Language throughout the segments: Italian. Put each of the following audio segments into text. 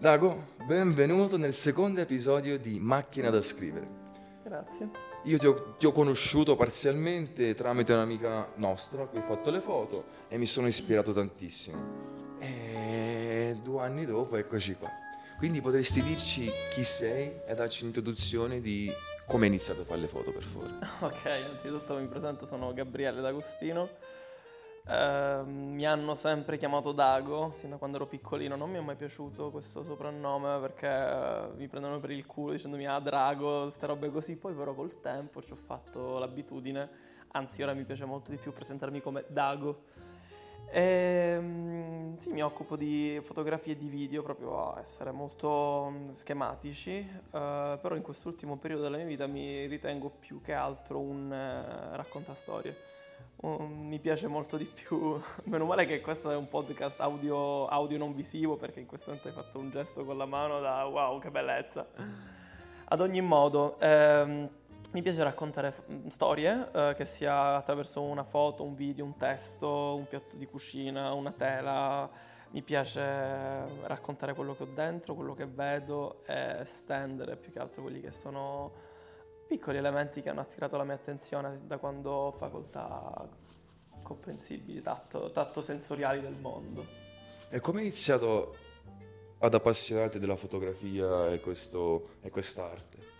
Dago, benvenuto nel secondo episodio di Macchina da scrivere. Grazie. Io ti ho, ti ho conosciuto parzialmente tramite un'amica nostra che ha fatto le foto e mi sono ispirato tantissimo. E due anni dopo eccoci qua. Quindi potresti dirci chi sei e darci un'introduzione di come hai iniziato a fare le foto, per favore. Ok, innanzitutto mi presento, sono Gabriele D'Agostino. Eh, mi hanno sempre chiamato Dago, sin da quando ero piccolino. Non mi è mai piaciuto questo soprannome perché mi prendevano per il culo dicendomi ah Drago, queste robe così. Poi però col tempo ci ho fatto l'abitudine, anzi ora mi piace molto di più presentarmi come Dago. E, sì, mi occupo di fotografie e di video, proprio a essere molto mm, schematici, eh, però in quest'ultimo periodo della mia vita mi ritengo più che altro un eh, raccontastorie. Um, mi piace molto di più, meno male che questo è un podcast audio, audio non visivo perché in questo momento hai fatto un gesto con la mano da wow che bellezza. Ad ogni modo, ehm, mi piace raccontare f- storie, eh, che sia attraverso una foto, un video, un testo, un piatto di cucina, una tela. Mi piace raccontare quello che ho dentro, quello che vedo e stendere più che altro quelli che sono piccoli elementi che hanno attirato la mia attenzione da quando ho facoltà comprensibili, tatto, tatto sensoriali del mondo. E come hai iniziato ad appassionarti della fotografia e, questo, e quest'arte?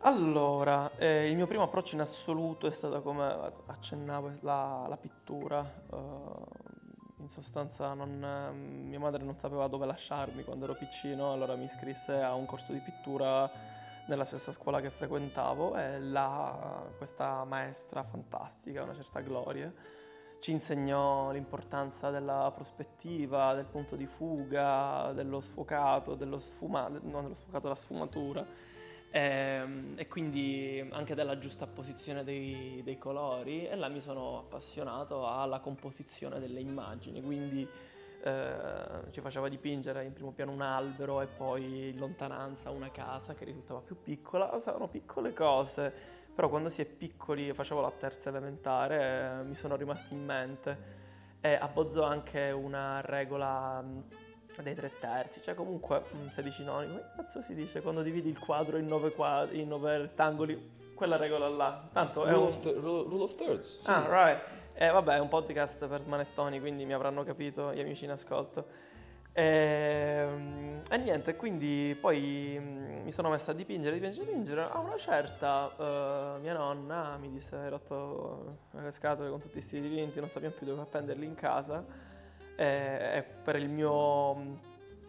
Allora, eh, il mio primo approccio in assoluto è stato come accennavo la, la pittura. Eh, in sostanza non, mia madre non sapeva dove lasciarmi quando ero piccino, allora mi iscrisse a un corso di pittura nella stessa scuola che frequentavo e là questa maestra fantastica, una certa Gloria, ci insegnò l'importanza della prospettiva, del punto di fuga, dello sfocato, dello sfumato, non dello sfocato, della sfumatura e, ehm, e, quindi anche della giusta posizione dei, dei, colori e là mi sono appassionato alla composizione delle immagini, quindi eh, ci faceva dipingere in primo piano un albero e poi in lontananza una casa che risultava più piccola, saranno piccole cose, però quando si è piccoli, facevo la terza elementare, eh, mi sono rimasti in mente e abbozzo anche una regola dei tre terzi, cioè comunque 16 noni, come cazzo si dice quando dividi il quadro in nove, quadri, in nove rettangoli? Quella regola là. Tanto rule è un... Of th- rule of thirds. Sì. Ah, right. Eh, vabbè, è un podcast per smanettoni, quindi mi avranno capito gli amici in ascolto. E, ehm, e niente, quindi poi mi sono messa a dipingere, dipingere, dipingere. A una certa uh, mia nonna mi disse: Hai rotto le scatole con tutti questi dipinti, non sappiamo più dove appenderli in casa e per il mio mm,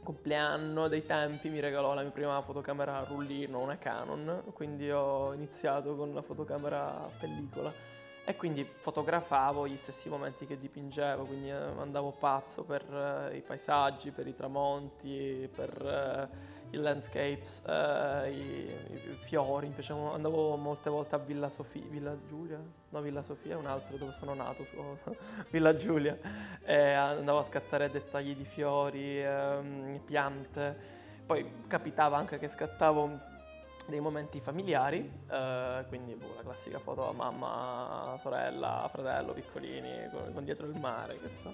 compleanno dei tempi mi regalò la mia prima fotocamera a rullino, una Canon, quindi ho iniziato con la fotocamera a pellicola e quindi fotografavo gli stessi momenti che dipingevo, quindi eh, andavo pazzo per uh, i paesaggi, per i tramonti, per uh, i landscapes, eh, i, i, fiori, mi piacevano, andavo molte volte a Villa Sofia, Villa Giulia, no Villa Sofia è un altro dove sono nato, Villa Giulia, e andavo a scattare dettagli di fiori, ehm, piante, poi capitava anche che scattavo dei momenti familiari, eh, quindi boh, la classica foto mamma, sorella, fratello, piccolini, con, dietro il mare, che so.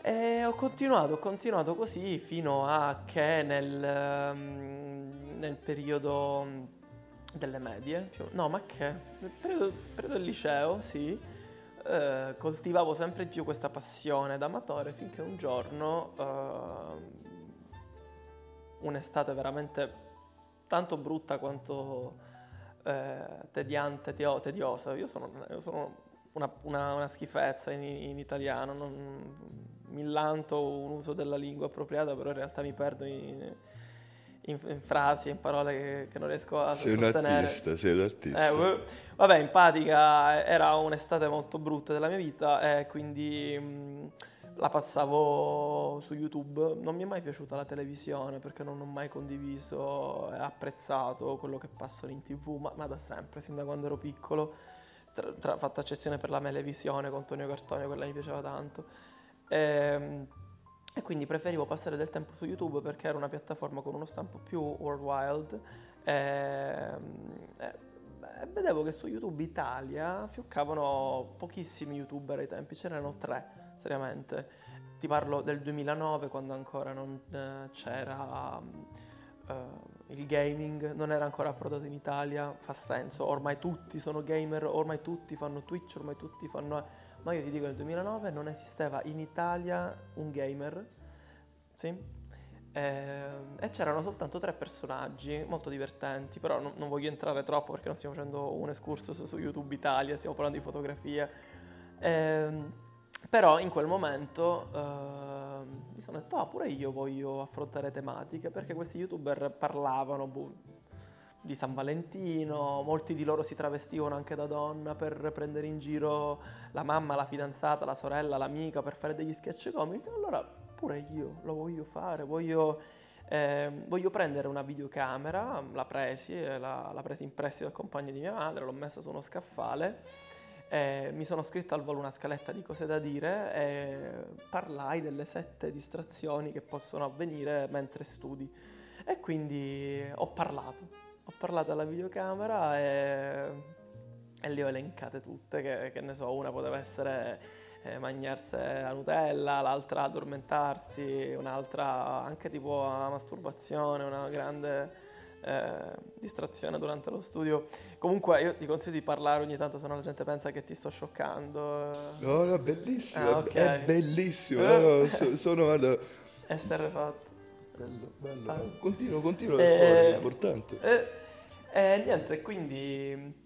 E ho continuato, ho continuato così fino a che nel, mm, nel periodo delle medie, più, no ma che, nel periodo, periodo del liceo, sì, eh, coltivavo sempre più questa passione d'amatore finché un giorno, eh, un'estate veramente tanto brutta quanto eh, tediante, tediosa, io sono, io sono una, una, una, schifezza in, in italiano, non, mi lanto un uso della lingua appropriata, però in realtà mi perdo in, in, in frasi, in parole che, che, non riesco a sei sostenere. Sei un artista, sei un artista. Eh, vabbè, in pratica era un'estate molto brutta della mia vita e quindi mh, la passavo su YouTube. Non mi è mai piaciuta la televisione perché non ho mai condiviso e apprezzato quello che passano in tv, ma, ma da sempre, sin da quando ero piccolo. Tra, tra, fatta eccezione per la Melevisione con Tonio Cartonio, quella mi piaceva tanto. E, ehm, e quindi preferivo passare del tempo su YouTube perché era una piattaforma con uno stampo più worldwide. E, ehm, e, e vedevo che su YouTube Italia fioccavano pochissimi youtuber ai tempi, ce n'erano tre, seriamente. ti parlo del 2009 quando ancora non eh, c'era uh, il gaming, non era ancora approdato in Italia, fa senso, ormai tutti sono gamer, ormai tutti fanno Twitch, ormai tutti fanno... Ma io ti dico nel 2009 non esisteva in Italia un gamer, sì? Eh, e c'erano soltanto tre personaggi molto divertenti, però non, non, voglio entrare troppo perché non stiamo facendo un excursus su YouTube Italia, stiamo parlando di fotografie. Eh, però in quel momento eh, mi sono detto, ah, pure io voglio affrontare tematiche, perché questi youtuber parlavano boh, di San Valentino, molti di loro si travestivano anche da donna per prendere in giro la mamma, la fidanzata, la sorella, l'amica, per fare degli sketch comici. Allora pure io lo voglio fare, voglio, eh, voglio prendere una videocamera, la presi, la, la presi in prestito dal compagno di mia madre, l'ho messa su uno scaffale eh, mi sono scritto al volo una scaletta di cose da dire e parlai delle sette distrazioni che possono avvenire mentre studi. E quindi ho parlato, ho parlato alla videocamera e, e le ho elencate tutte, che, che, ne so, una poteva essere eh, mangiarsi la Nutella, l'altra addormentarsi, un'altra anche tipo la masturbazione, una grande eh, distrazione durante lo studio. Comunque io ti consiglio di parlare ogni tanto, se no la gente pensa che ti sto scioccando. No, no, bellissimo, ah, okay. è bellissimo. No, no, so, sono... Guarda... Essere fatto. Bello, bello. Ah. Continuo, continuo, eh, è importante. Eh, eh, niente, quindi...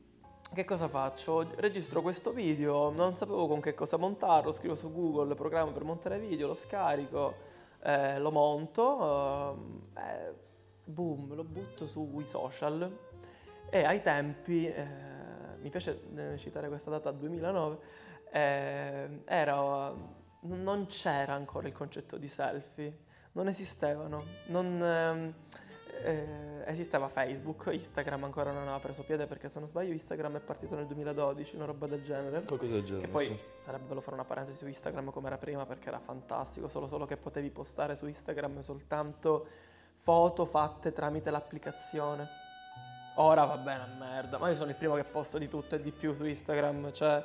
Che cosa faccio? Registro questo video, non sapevo con che cosa montarlo, scrivo su Google programma per montare video, lo scarico, eh, lo monto, eh, boom, lo butto sui social e ai tempi, eh, mi piace eh, citare questa data 2009, eh, era, non c'era ancora il concetto di selfie, non esistevano, non, ehm, eh, esisteva Facebook, Instagram ancora non aveva preso piede perché se non sbaglio Instagram è partito nel 2012, una roba del genere. Qualcosa del genere. Che poi sì. sarebbe bello fare una parentesi su Instagram come era prima perché era fantastico, solo, solo che potevi postare su Instagram soltanto foto fatte tramite l'applicazione. Ora va bene a merda, ma io sono il primo che posto di tutto e di più su Instagram, cioè...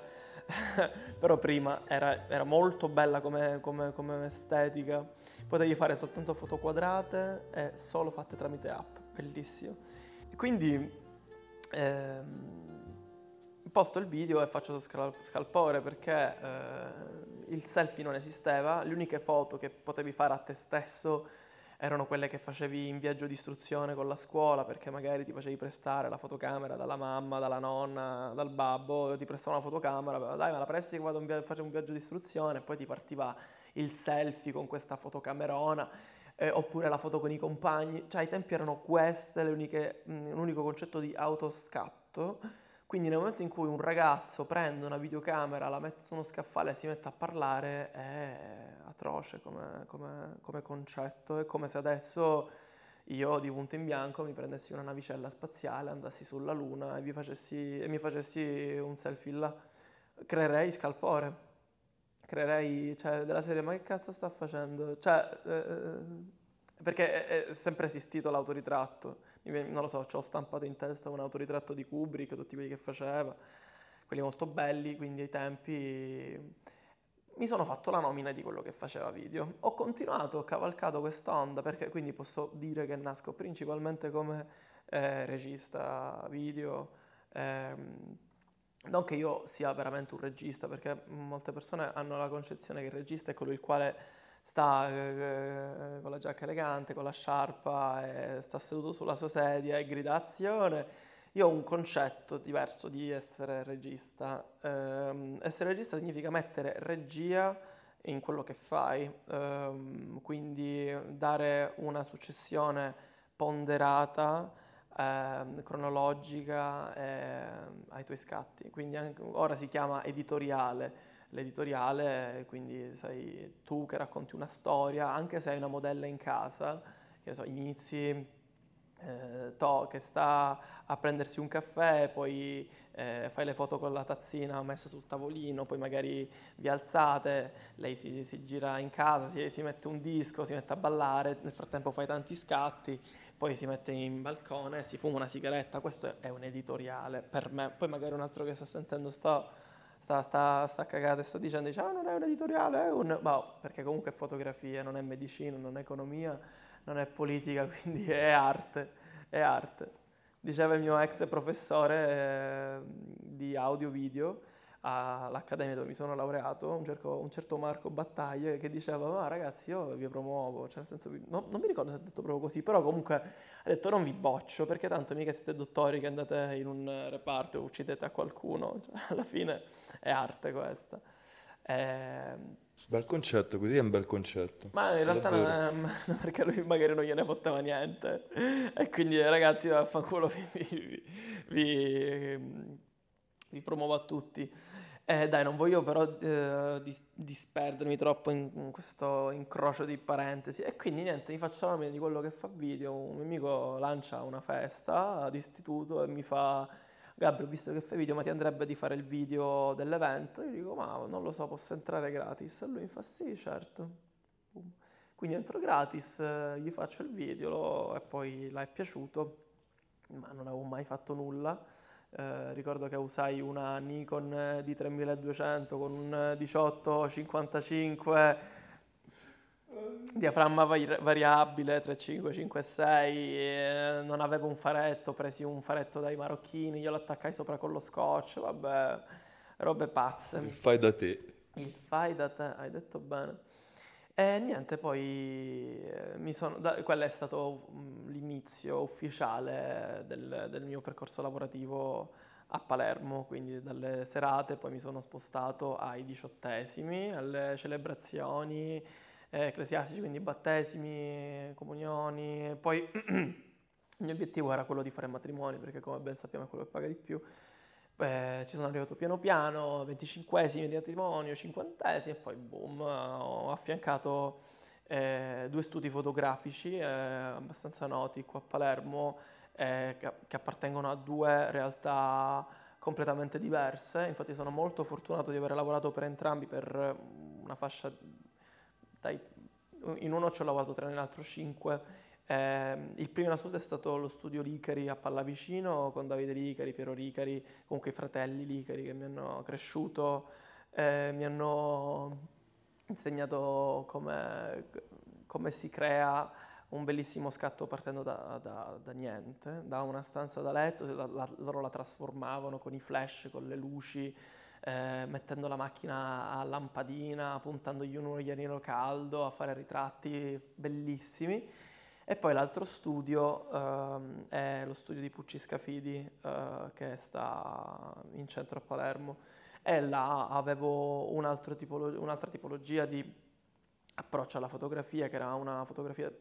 però prima era, era molto bella come, come, come, estetica, potevi fare soltanto foto quadrate e solo fatte tramite app, bellissimo. Quindi ehm, posto il video e faccio scalpore perché eh, il selfie non esisteva, le uniche foto che potevi fare a te stesso erano quelle che facevi in viaggio di istruzione con la scuola perché magari ti facevi prestare la fotocamera dalla mamma, dalla nonna, dal babbo, ti prestavano la fotocamera, dai me la presti che vado a via- un viaggio di istruzione e poi ti partiva il selfie con questa fotocamerona eh, oppure la foto con i compagni, cioè ai tempi erano queste le uniche, mh, l'unico concetto di autoscatto. Quindi nel momento in cui un ragazzo prende una videocamera, la mette su uno scaffale e si mette a parlare, è atroce come, come, come concetto. È come se adesso io di punto in bianco mi prendessi una navicella spaziale, andassi sulla Luna e, facessi, e mi facessi un selfie là. Creerei scalpore. Creerei, cioè, della serie, ma che cazzo sta facendo? Cioè, eh, perché è, sempre esistito l'autoritratto non lo so, ho stampato in testa un autoritratto di Kubrick, tutti quelli che faceva, quelli molto belli, quindi ai tempi mi sono fatto la nomina di quello che faceva video. Ho continuato, ho cavalcato quest'onda, perché quindi posso dire che nasco principalmente come eh, regista video. Ehm, non che io sia veramente un regista, perché molte persone hanno la concezione che il regista è quello il quale sta eh, con la giacca elegante, con la sciarpa, sta seduto sulla sua sedia e grida azione. Io ho un concetto diverso di essere regista. Eh, essere regista significa mettere regia in quello che fai, eh, quindi dare una successione ponderata, eh, cronologica ehm, ai tuoi scatti. Quindi anche, ora si chiama editoriale l'editoriale, quindi sei tu che racconti una storia, anche se hai una modella in casa, che so, inizi eh, to, che sta a prendersi un caffè, poi eh, fai le foto con la tazzina messa sul tavolino, poi magari vi alzate, lei si, si gira in casa, si, si, mette un disco, si mette a ballare, nel frattempo fai tanti scatti, poi si mette in balcone, si fuma una sigaretta, questo è un editoriale per me, poi magari un altro che sta sentendo sto sta, sta, sta cagata e sto dicendo, dice, ah non è un editoriale, è un... Boh, perché comunque è fotografia, non è medicina, non è economia, non è politica, quindi è arte, è arte. Diceva il mio ex professore eh, di audio-video, all'Accademia dove mi sono laureato, un, cerco, un certo Marco Battaglie, che diceva, ma ragazzi io vi promuovo, cioè nel senso, no, non mi ricordo se ha detto proprio così, però comunque ha detto non vi boccio, perché tanto mica siete dottori che andate in un reparto e uccidete a qualcuno, cioè, alla fine è arte questa. Eh, Bel concetto, così è un bel concetto. Ma in realtà non è, perché lui magari non gliene fotteva niente. E quindi ragazzi, vaffanculo, vi, vi, vi, vi promuovo a tutti. Eh, dai, non voglio però eh, dis- disperdermi troppo in, in, questo incrocio di parentesi. E quindi niente, mi faccio la nomina di quello che fa video. Un mio amico lancia una festa d'istituto e mi fa... Gabriel, visto che fai video, ma ti andrebbe di fare il video dell'evento? Io dico, ma non lo so, posso entrare gratis? E lui mi fa, sì, certo. Quindi entro gratis, eh, gli faccio il video lo, e poi l'ha piaciuto, ma non avevo mai fatto nulla. Eh, ricordo che usai una Nikon eh, di 3200 con un 1855 diaframma vari- variabile 3556 eh, non avevo un faretto presi un faretto dai marocchini io l'attaccai sopra con lo scotch vabbè robe pazze. Il fai da te. Il fai da te hai detto bene. E niente, poi eh, mi sono, da, quello è stato mm, l'inizio ufficiale del, del, mio percorso lavorativo a Palermo, quindi dalle serate poi mi sono spostato ai diciottesimi, alle celebrazioni eh, ecclesiastici, quindi battesimi, comunioni, poi il mio obiettivo era quello di fare matrimoni, perché come ben sappiamo è quello che paga di più, Beh, ci sono arrivato piano piano, 25esimi di matrimonio, 50esimi e poi boom, ho affiancato eh, due studi fotografici eh, abbastanza noti qua a Palermo eh, che, appartengono a due realtà completamente diverse, infatti sono molto fortunato di aver lavorato per entrambi per una fascia, dai, in uno ci ho lavorato tre, nell'altro cinque. Eh, il primo in assoluto è stato lo studio Licari a Pallavicino con Davide Licari, Piero Licari, comunque i fratelli Licari che mi hanno cresciuto, eh, mi hanno insegnato come, come, si crea un bellissimo scatto partendo da, da, da niente, da una stanza da letto, la, loro la trasformavano con i flash, con le luci, eh, mettendo la macchina a lampadina, puntandogli un ugliarino caldo, a fare ritratti bellissimi. E poi l'altro studio uh, è lo studio di Pucci Scafidi uh, che sta in centro a Palermo e là avevo un tipolo- un'altra tipologia di approccio alla fotografia che era una fotografia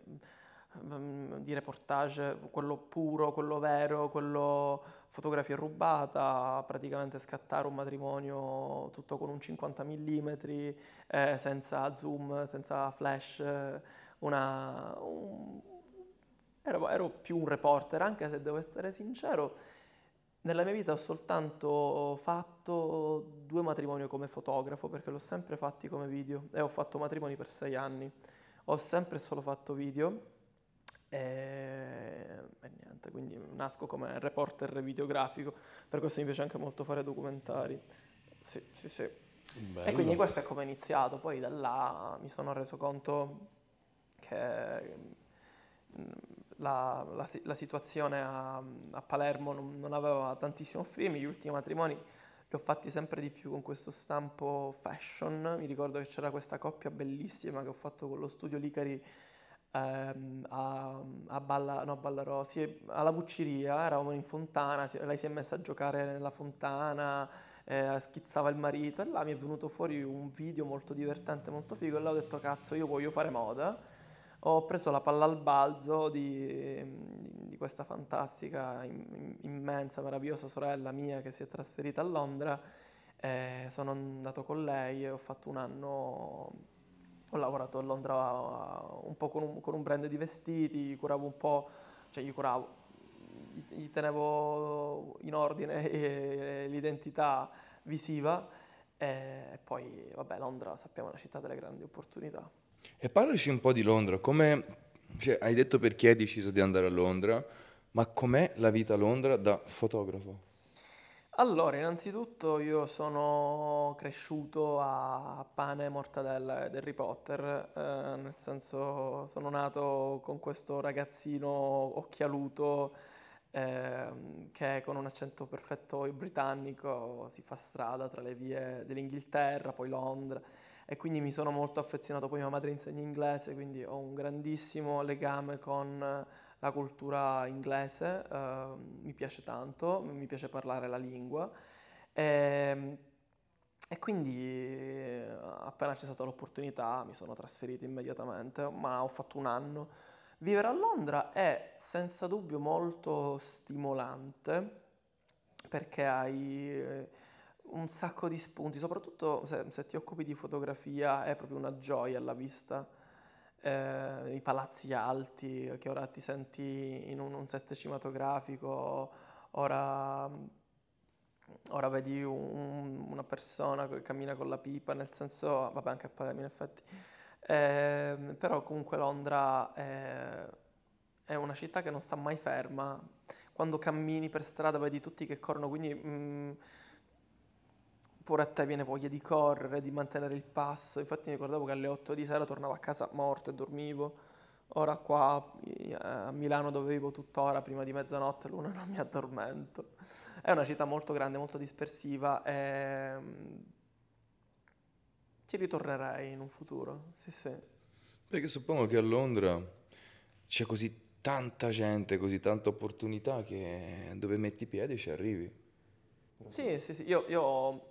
di reportage, quello puro, quello vero, quello fotografia rubata, praticamente scattare un matrimonio tutto con un 50 mm, eh, senza zoom, senza flash, una, un, ero, ero più un reporter, anche se devo essere sincero, nella mia vita ho soltanto fatto due matrimoni come fotografo, perché l'ho sempre fatti come video e ho fatto matrimoni per sei anni. Ho sempre solo fatto video e, e niente, quindi nasco come reporter videografico, per questo mi piace anche molto fare documentari. Sì, sì, sì. Bello. E quindi questo è come è iniziato, poi da là mi sono reso conto che la, la, la situazione a, a Palermo non, non, aveva tantissimo offrirmi, gli ultimi matrimoni li ho fatti sempre di più con questo stampo fashion, mi ricordo che c'era questa coppia bellissima che ho fatto con lo studio Licari ehm, a, a, Balla, no, Ballarò, sì, alla Vucciria, eravamo in fontana, lei si è messa a giocare nella fontana, eh, schizzava il marito e là mi è venuto fuori un video molto divertente, molto figo e là ho detto cazzo io voglio fare moda ho preso la palla al balzo di, di questa fantastica, immensa, meravigliosa sorella mia che si è trasferita a Londra. Eh, sono andato con lei e ho fatto un anno, ho lavorato a Londra un po' con un, con un brand di vestiti, curavo un po', cioè gli curavo, gli, gli tenevo in ordine l'identità visiva e poi, vabbè, Londra sappiamo è una città delle grandi opportunità. E parlaci un po' di Londra, come, cioè, hai detto perché hai deciso di andare a Londra, ma com'è la vita a Londra da fotografo? Allora, innanzitutto io sono cresciuto a pane, mortadella ed Harry Potter, eh, nel senso sono nato con questo ragazzino occhialuto ehm, che con un accento perfetto britannico si fa strada tra le vie dell'Inghilterra, poi Londra e quindi mi sono molto affezionato, poi mia madre insegna inglese, quindi ho un grandissimo legame con la cultura inglese, eh, mi piace tanto, mi piace parlare la lingua e, ehm, e quindi appena c'è stata l'opportunità mi sono trasferito immediatamente, ma ho fatto un anno. Vivere a Londra è senza dubbio molto stimolante perché hai eh, un sacco di spunti, soprattutto se, se ti occupi di fotografia è proprio una gioia alla vista eh, i palazzi alti, che ora ti senti in un, un set cinematografico, ora, ora vedi un, una persona che cammina con la pipa, nel senso, vabbè anche a Palermo in effetti, eh, però comunque Londra è, è, una città che non sta mai ferma, quando cammini per strada vedi tutti che corrono, quindi... Mh, pure a te viene voglia di correre, di mantenere il passo. Infatti mi ricordavo che alle 8 di sera tornavo a casa morto e dormivo. Ora qua eh, a Milano dove vivo tuttora, prima di mezzanotte l'una non mi addormento. È una città molto grande, molto dispersiva e mm, ci ritornerei in un futuro, sì sì. Perché suppongo che a Londra c'è così tanta gente, così tanta opportunità che dove metti i piedi ci arrivi. Sì, sì, sì, io, io ho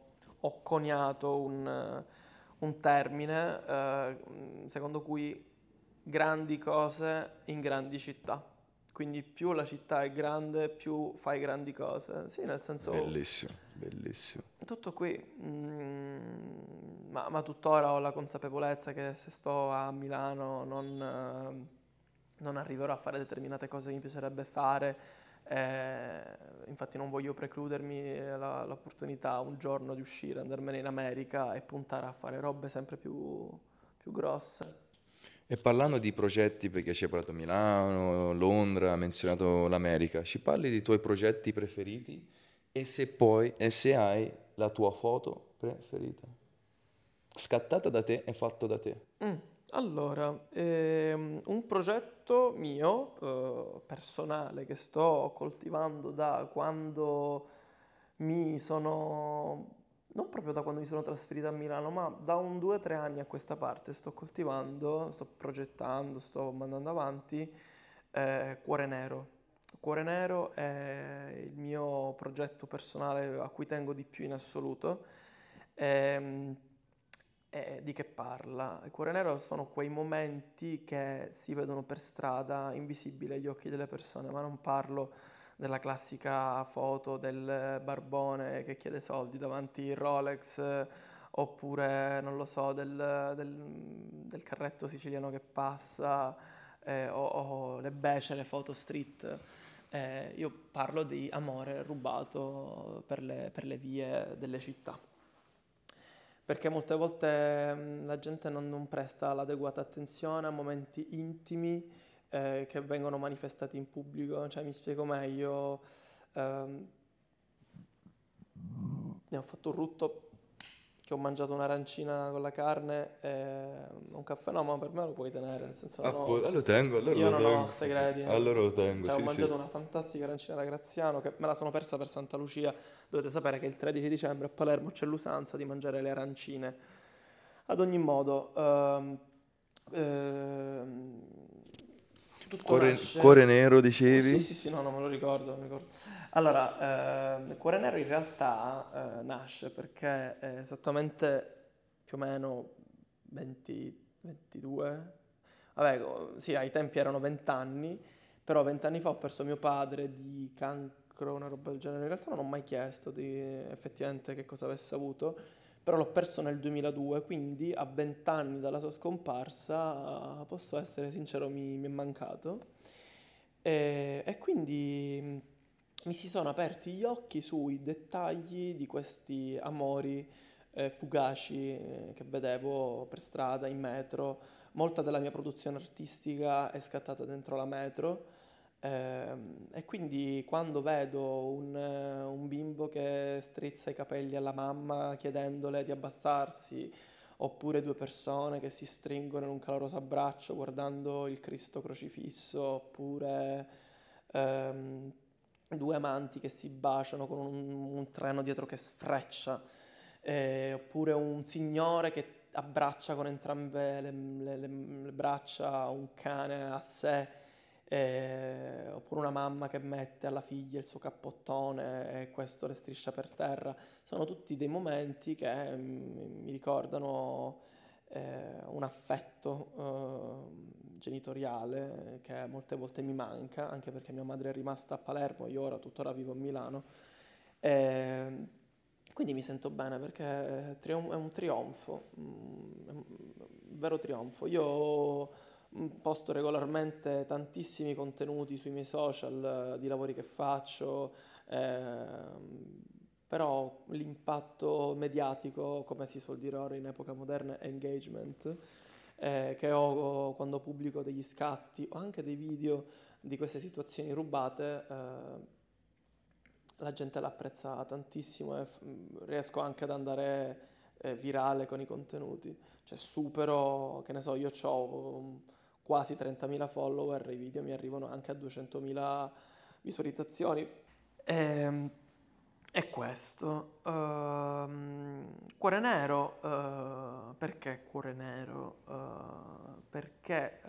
coniato un, un termine eh, secondo cui grandi cose in grandi città. Quindi più la città è grande, più fai grandi cose. Sì, nel senso... Bellissimo, bellissimo. Tutto qui, mm, ma, ma, tuttora ho la consapevolezza che se sto a Milano non, eh, non arriverò a fare determinate cose che mi piacerebbe fare eh, infatti non voglio precludermi la, l'opportunità un giorno di uscire, andarmene in America e puntare a fare robe sempre più, più grosse. E parlando di progetti, perché ci hai parlato Milano, Londra, ha menzionato l'America, ci parli dei tuoi progetti preferiti e se poi, e se hai la tua foto preferita? Scattata da te e fatto da te. Mm. Allora, ehm, un progetto mio, eh, personale, che sto coltivando da quando mi sono, non proprio da quando mi sono trasferito a Milano, ma da un due o tre anni a questa parte sto coltivando, sto progettando, sto mandando avanti eh, Cuore Nero. Cuore Nero è il mio progetto personale a cui tengo di più in assoluto. Ehm, eh, di che parla? Il cuore nero sono quei momenti che si vedono per strada, invisibili agli occhi delle persone, ma non parlo della classica foto del barbone che chiede soldi davanti al Rolex, oppure, non lo so, del, del, del carretto siciliano che passa, eh, o, o, le becere foto street. Eh, io parlo di amore rubato per le, per le vie delle città perché molte volte mh, la gente non, non, presta l'adeguata attenzione a momenti intimi eh, che vengono manifestati in pubblico. Cioè, mi spiego meglio, ehm, ne ho fatto un rutto che ho mangiato un'arancina con la carne e un caffè, no, ma per me lo puoi tenere, nel senso ah, no, po- lo tengo, allora io lo non tengo. ho segreti. Allora lo tengo, cioè, sì, ho mangiato sì. una fantastica arancina da Graziano che me la sono persa per Santa Lucia. Dovete sapere che il 13 dicembre a Palermo c'è l'usanza di mangiare le arancine. Ad ogni modo, ehm, ehm, Cuore, nasce... cuore, nero dicevi? Sì, sì, sì, no, non me lo ricordo. Me lo ricordo. Allora, eh, Cuore nero in realtà eh, nasce perché esattamente più o meno 20, 22, vabbè, sì, ai tempi erano 20 anni, però 20 anni fa ho perso mio padre di cancro, una roba del genere. In realtà non ho mai chiesto di effettivamente che cosa avesse avuto, però l'ho perso nel 2002, quindi a 20 anni dalla sua scomparsa, posso essere sincero, mi, mi è mancato. E, e quindi mi si sono aperti gli occhi sui dettagli di questi amori eh, fugaci eh, che vedevo per strada, in metro. Molta della mia produzione artistica è scattata dentro la metro. Ehm, e quindi quando vedo un, un bimbo che strizza i capelli alla mamma chiedendole di abbassarsi, oppure due persone che si stringono in un caloroso abbraccio guardando il Cristo crocifisso, oppure ehm, due amanti che si baciano con un, un treno dietro che sfreccia, eh, oppure un signore che abbraccia con entrambe le, le, le, le braccia un cane a sé, eh, oppure una mamma che mette alla figlia il suo cappottone e questo le striscia per terra. Sono tutti dei momenti che mm, mi ricordano eh, un affetto eh, genitoriale che molte volte mi manca, anche perché mia madre è rimasta a Palermo, io ora tuttora vivo a Milano. E quindi mi sento bene perché è un trionfo, mm, è un vero trionfo. Io posto regolarmente tantissimi contenuti sui miei social di lavori che faccio, eh, però l'impatto mediatico, come si suol dire ora in epoca moderna, è engagement, eh, che ho quando pubblico degli scatti o anche dei video di queste situazioni rubate. Eh, la gente l'apprezza tantissimo e f- riesco anche ad andare eh, virale con i contenuti. Cioè supero, che ne so, io ho quasi 30.000 follower, i video mi arrivano anche a 200.000 visualizzazioni. E, ehm, è questo. Uh, cuore nero, uh, perché cuore nero? Uh, perché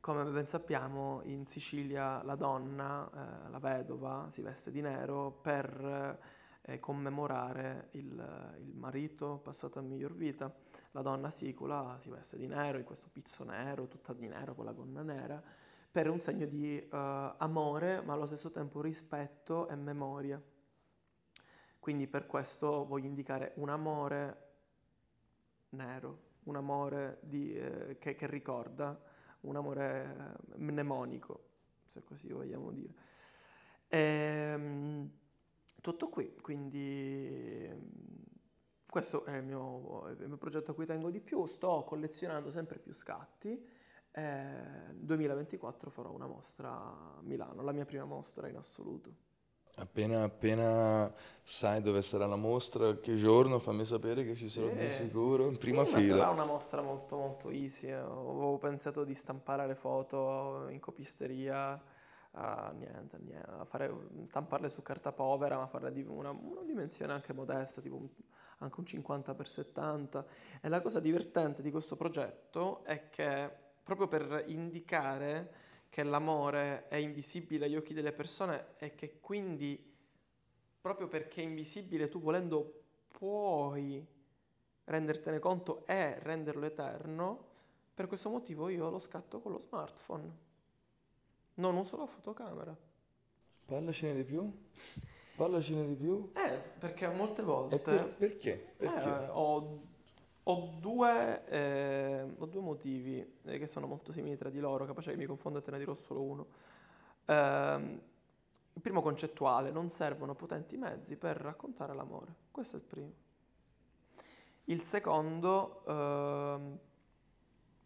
come ben sappiamo, in Sicilia la donna, eh, la vedova, si veste di nero per eh, commemorare il, il, marito passato a miglior vita. La donna sicula si veste di nero, in questo pizzo nero, tutta di nero con la gonna nera, per un segno di eh, amore, ma allo stesso tempo rispetto e memoria. Quindi per questo voglio indicare un amore nero, un amore di, eh, che, che ricorda un amore eh, mnemonico, se così vogliamo dire. Ehm, tutto qui, quindi questo è il, mio, il mio, progetto a cui tengo di più, sto collezionando sempre più scatti. Nel 2024 farò una mostra a Milano, la mia prima mostra in assoluto. Appena, appena sai dove sarà la mostra, che giorno, fammi sapere che ci sarò di sicuro in prima sì, fila. sarà una mostra molto molto easy. Avevo pensato di stampare le foto in copisteria, a, niente, niente, a fare, stamparle su carta povera, ma farle di una, una dimensione anche modesta, tipo un, anche un 50x70. E la cosa divertente di questo progetto è che proprio per indicare che l'amore è invisibile agli occhi delle persone e che quindi proprio perché è invisibile tu volendo puoi rendertene conto e renderlo eterno, per questo motivo io lo scatto con lo smartphone. Non uso la fotocamera. Parlacene di più? Parlacene di più? Eh, perché molte volte... Per, perché? perché? Eh, ho ho due, eh, ho due motivi eh, che sono molto simili tra di loro, capace che mi confondo e te ne dirò solo uno. Eh, il primo concettuale, non servono potenti mezzi per raccontare l'amore. Questo è il primo. Il secondo, ehm,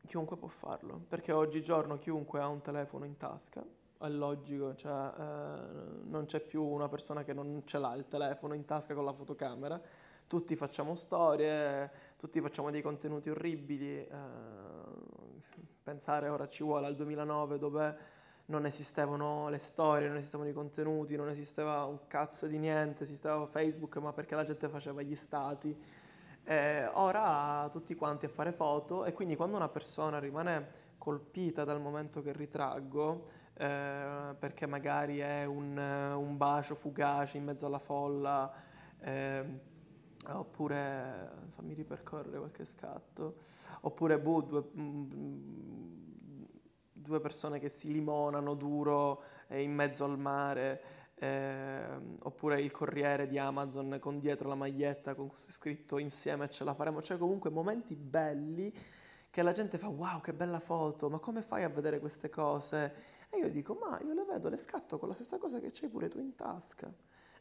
chiunque può farlo, perché oggigiorno chiunque ha un telefono in tasca, è logico, cioè, eh, non c'è più una persona che non ce l'ha il telefono in tasca con la fotocamera tutti facciamo storie, tutti facciamo dei contenuti orribili. Eh, pensare ora ci vuole al 2009 dove non esistevano le storie, non esistevano i contenuti, non esisteva un cazzo di niente, esisteva Facebook, ma perché la gente faceva gli stati. Eh, ora tutti quanti a fare foto e quindi quando una persona rimane colpita dal momento che ritraggo, eh, perché magari è un, un, bacio fugace in mezzo alla folla, eh, oppure fammi ripercorrere qualche scatto, oppure boh, due, mm, due, persone che si limonano duro eh, in mezzo al mare, eh, oppure il corriere di Amazon con dietro la maglietta con scritto insieme ce la faremo, cioè comunque momenti belli che la gente fa wow che bella foto, ma come fai a vedere queste cose? E io dico ma io le vedo, le scatto con la stessa cosa che c'hai pure tu in tasca.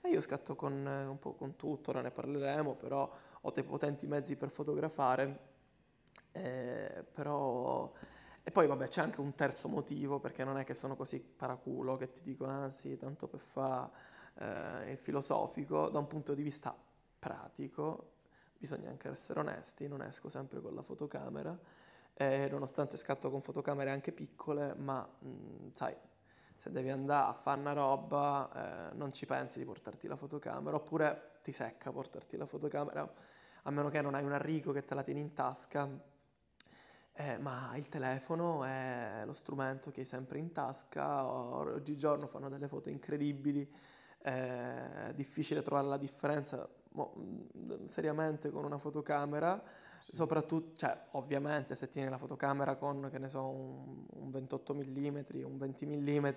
E io scatto con eh, un po' con tutto, ora ne parleremo, però ho dei potenti mezzi per fotografare, eh, E poi vabbè c'è anche un terzo motivo, perché non è che sono così paraculo che ti dico, ah sì, tanto per fare eh, il filosofico, da un punto di vista pratico, bisogna anche essere onesti, non esco sempre con la fotocamera, eh, nonostante scatto con fotocamere anche piccole, ma mh, sai, se devi andare a fare una roba eh, non ci pensi di portarti la fotocamera, oppure ti secca portarti la fotocamera, a meno che non hai un arrigo che te la tieni in tasca. Eh, ma il telefono è lo strumento che hai sempre in tasca, oggigiorno fanno delle foto incredibili, è difficile trovare la differenza mo, mm, seriamente con una fotocamera, sì. soprattutto, cioè ovviamente se tieni la fotocamera con, che ne so, un, un 28 mm, un 20 mm,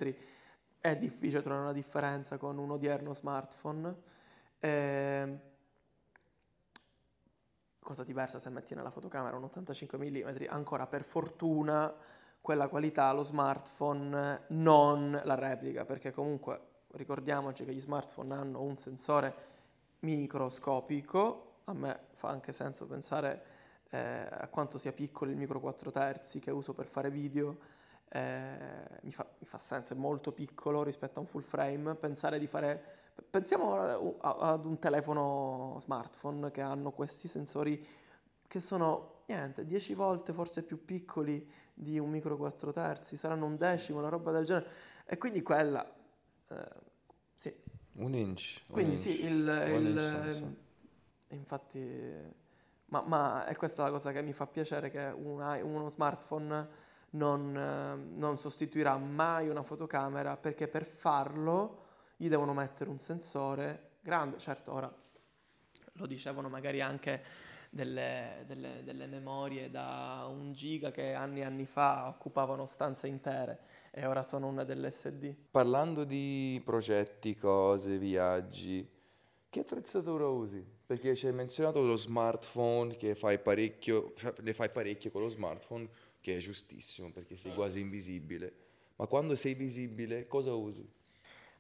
è difficile trovare una differenza con un odierno smartphone. Eh, cosa diversa se metti nella fotocamera un 85 mm, ancora per fortuna quella qualità lo smartphone non la replica, perché comunque ricordiamoci che gli smartphone hanno un sensore microscopico, a me fa anche senso pensare eh, a quanto sia piccolo il micro 4 terzi che uso per fare video, eh, mi, fa, mi, fa, senso, è molto piccolo rispetto a un full frame, pensare di fare, pensiamo ad un telefono smartphone che hanno questi sensori che sono niente, 10 volte forse più piccoli di un micro 4 terzi, saranno un decimo, una roba del genere, e quindi quella, eh, sì, un inch. Quindi un sì, inch. il, il infatti, ma, ma, è questa la cosa che mi fa piacere, che una, uno smartphone non, non, sostituirà mai una fotocamera, perché per farlo gli devono mettere un sensore grande. Certo, ora lo dicevano magari anche delle, delle, delle, memorie da un giga che anni e anni fa occupavano stanze intere e ora sono una dell'SD. Parlando di progetti, cose, viaggi, che attrezzatura usi? Perché ci hai menzionato lo smartphone che fai parecchio, cioè, ne fai parecchio con lo smartphone, che è giustissimo perché sei quasi invisibile. Ma quando sei visibile, cosa usi?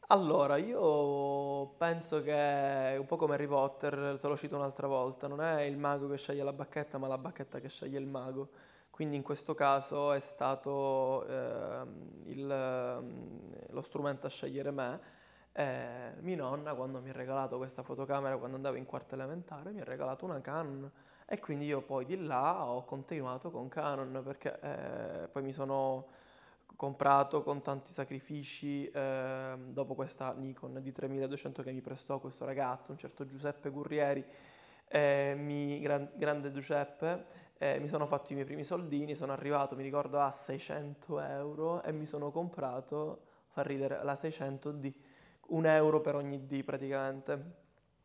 Allora, io penso che un po' come Harry Potter, te lo cito un'altra volta, non è il mago che sceglie la bacchetta, ma la bacchetta che sceglie il mago. Quindi in questo caso è stato eh, il, lo strumento a scegliere me. Eh, mia nonna, quando mi ha regalato questa fotocamera, quando andavo in quarta elementare, mi ha regalato una Canon e quindi io poi di là ho continuato con Canon perché eh, poi mi sono comprato con tanti sacrifici eh, dopo questa Nikon di 3200 che mi prestò questo ragazzo, un certo Giuseppe Gurrieri, eh, mi, gran, grande Giuseppe, eh, mi sono fatto i miei primi soldini, sono arrivato, mi ricordo, a 600 euro e mi sono comprato, fa ridere, la 600D, un euro per ogni D praticamente,